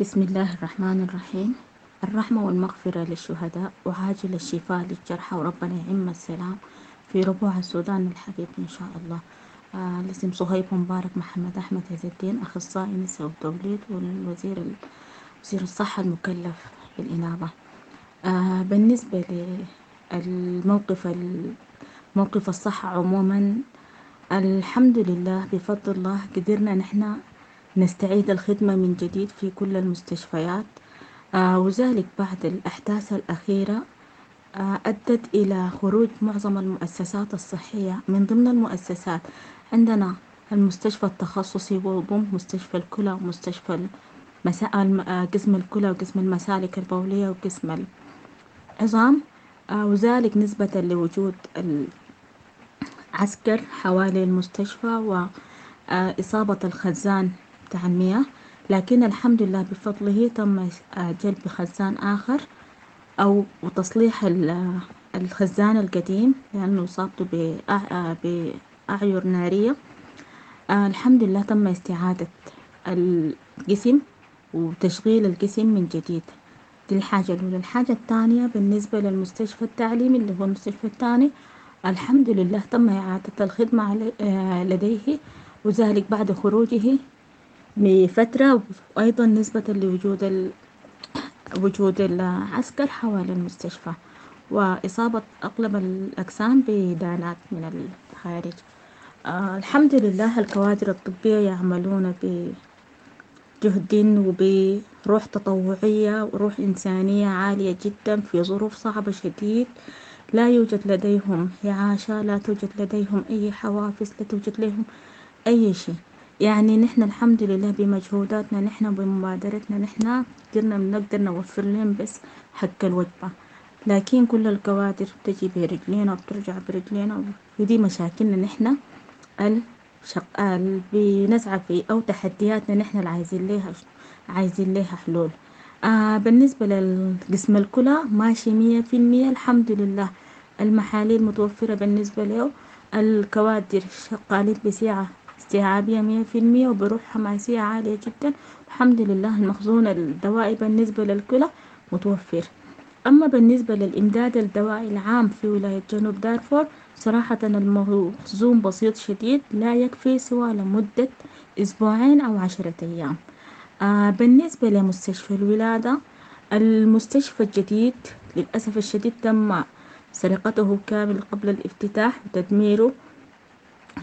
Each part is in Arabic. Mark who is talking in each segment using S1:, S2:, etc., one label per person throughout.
S1: بسم الله الرحمن الرحيم. الرحمة والمغفرة للشهداء وعاجل الشفاء للجرحى وربنا يعم السلام في ربوع السودان الحبيب إن شاء الله. آه الاسم صهيب مبارك محمد أحمد عز الدين أخصائي نساء والتوليد والوزير وزير الصحة المكلف بالإنابة. آه بالنسبة للموقف موقف الصحة عموما الحمد لله بفضل الله قدرنا نحن نستعيد الخدمة من جديد في كل المستشفيات. آه وذلك بعد الأحداث الأخيرة آه أدت إلى خروج معظم المؤسسات الصحية من ضمن المؤسسات. عندنا المستشفى التخصصي وضم مستشفى الكلى ومستشفى المسا... آه، قسم الكلى وقسم المسالك البولية وقسم العظام. وذلك نسبة لوجود العسكر حوالي المستشفى وإصابة الخزان بتاع المياه لكن الحمد لله بفضله تم جلب خزان آخر أو وتصليح الخزان القديم لأنه إصابته بأعير نارية. الحمد لله تم استعادة القسم وتشغيل القسم من جديد. دي الحاجة الأولى. الحاجة الثانية بالنسبة للمستشفى التعليمي اللي هو المستشفى الثاني الحمد لله تم إعادة الخدمة لديه وذلك بعد خروجه بفترة وأيضا نسبة لوجود ال... وجود العسكر حول المستشفى وإصابة أغلب الأجسام بدانات من الخارج. آه الحمد لله الكوادر الطبية يعملون بجهد وبروح تطوعية وروح إنسانية عالية جدا في ظروف صعبة شديد. لا يوجد لديهم إعاشة لا توجد لديهم أي حوافز لا توجد لهم أي شيء. يعني نحن الحمد لله بمجهوداتنا نحن وبمبادرتنا نحن قدرنا بنقدر نوفر لهم بس حق الوجبة. لكن كل الكوادر بتجي برجلينا وبترجع برجلينا ودي مشاكلنا نحن الشقال بنسعى في أو تحدياتنا نحن عايزين ليها عايزين ليها حلول. آه بالنسبة للقسم الكلى ماشي مية في المية الحمد لله. المحاليل متوفرة بالنسبة له. الكوادر شغالين بسعة استيعابية مية في المية وبروح حماسية عالية جدا. الحمد لله المخزون الدوائي بالنسبة للكلى متوفر. أما بالنسبة للإمداد الدوائي العام في ولاية جنوب دارفور صراحة المخزون بسيط شديد لا يكفي سوى لمدة أسبوعين أو عشرة أيام. آه بالنسبة لمستشفى الولادة المستشفى الجديد للأسف الشديد تم سرقته كامل قبل الافتتاح وتدميره.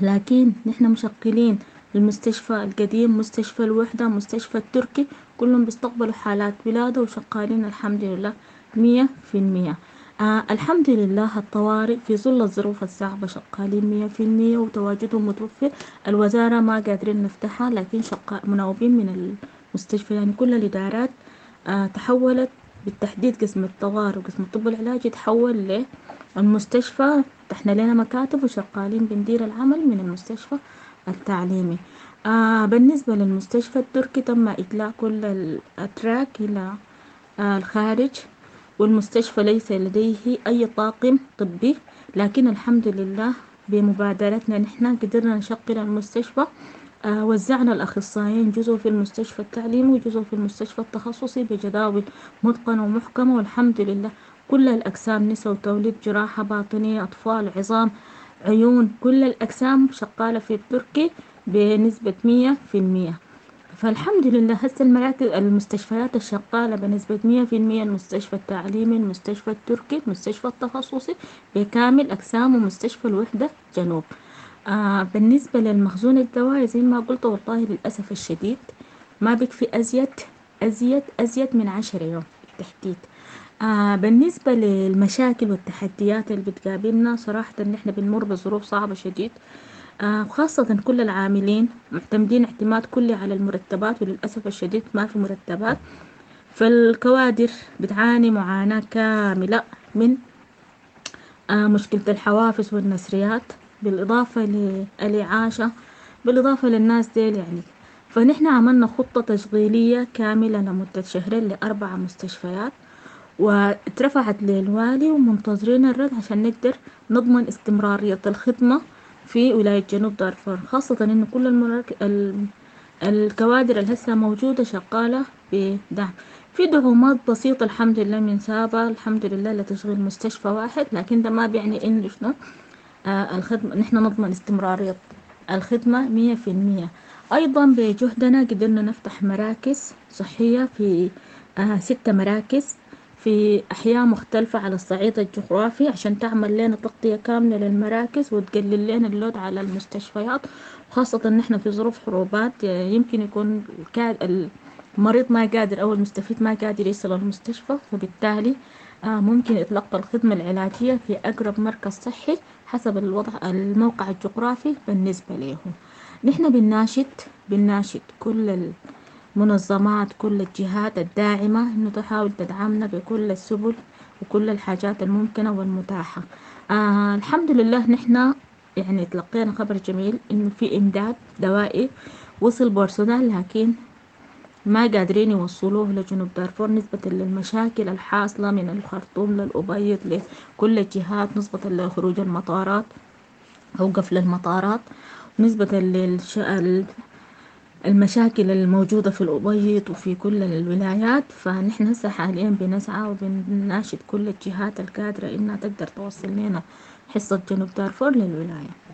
S1: لكن نحن مشغلين المستشفى القديم مستشفى الوحدة مستشفى التركي كلهم بيستقبلوا حالات ولادة وشغالين الحمد لله مية في المية. آه الحمد لله الطوارئ في ظل الظروف الصعبة شغالين مية في المية وتواجدهم متوفر. الوزارة ما قادرين نفتحها لكن شقاء مناوبين من المستشفى. يعني كل الإدارات آه تحولت بالتحديد قسم الطوارئ وقسم الطب العلاجي تحول للمستشفى فتحنا لنا مكاتب وشغالين بندير العمل من المستشفى التعليمي. آه بالنسبة للمستشفى التركي تم إطلاق كل الأتراك إلى آه الخارج والمستشفى ليس لديه أي طاقم طبي لكن الحمد لله بمبادرتنا نحن قدرنا نشغل المستشفى. آه وزعنا الأخصائيين جزء في المستشفى التعليمي وجزء في المستشفى التخصصي بجداول متقنة ومحكمة والحمد لله كل الأقسام نساء وتوليد جراحة باطنية أطفال عظام عيون. كل الأقسام شغالة في التركي بنسبة مية في المية. فالحمد لله هسه المراكز المستشفيات الشغالة بنسبة مية في المية. المستشفى التعليمي المستشفى التركي المستشفى التخصصي بكامل أقسام ومستشفى الوحدة جنوب. آه بالنسبة للمخزون الدوائي زي ما قلت والله للأسف الشديد ما بيكفي أزيد أزيد أزيد من عشرة يوم بالتحديد آه بالنسبة للمشاكل والتحديات اللي بتقابلنا صراحة إن إحنا بنمر بظروف صعبة شديد. آه خاصة كل العاملين معتمدين اعتماد كلي على المرتبات وللأسف الشديد ما في مرتبات. فالكوادر بتعاني معاناة كاملة من آه مشكلة الحوافز والنسريات بالإضافة للإعاشة بالإضافة للناس ديل يعني. فنحن عملنا خطة تشغيلية كاملة لمدة شهرين لأربع مستشفيات. واترفعت للوالي ومنتظرين الرد عشان نقدر نضمن استمرارية الخدمة في ولاية جنوب دارفور خاصة إن كل المراك... الكوادر اللي هسه موجودة شغالة بدعم في دعومات بسيطة الحمد لله من سابا الحمد لله لتشغيل مستشفى واحد لكن ده ما بيعني إنه شنو آه الخدمة نحن نضمن استمرارية الخدمة مية في المية. أيضا بجهدنا قدرنا نفتح مراكز صحية في آه ستة مراكز. في أحياء مختلفة على الصعيد الجغرافي عشان تعمل لنا تغطية كاملة للمراكز وتقلل لنا اللود على المستشفيات خاصة إن إحنا في ظروف حروبات يمكن يكون المريض ما قادر أو المستفيد ما قادر يصل المستشفى فبالتالي آه ممكن يتلقى الخدمة العلاجية في أقرب مركز صحي حسب الوضع الموقع الجغرافي بالنسبة لهم نحن بنناشد بنناشد كل المنظمات كل الجهات الداعمة إنه تحاول تدعمنا بكل السبل وكل الحاجات الممكنة والمتاحة. آه الحمد لله نحن يعني تلقينا خبر جميل إنه في إمداد دوائي وصل بورسودان لكن ما قادرين يوصلوه لجنوب دارفور نسبة للمشاكل الحاصلة من الخرطوم للأبيض لكل الجهات نسبة لخروج المطارات أو قفل المطارات نسبة للمشاكل الموجودة في الأبيض وفي كل الولايات فنحن هسه حاليا بنسعى وبنناشد كل الجهات القادرة إنها تقدر توصل لنا حصة جنوب دارفور للولاية.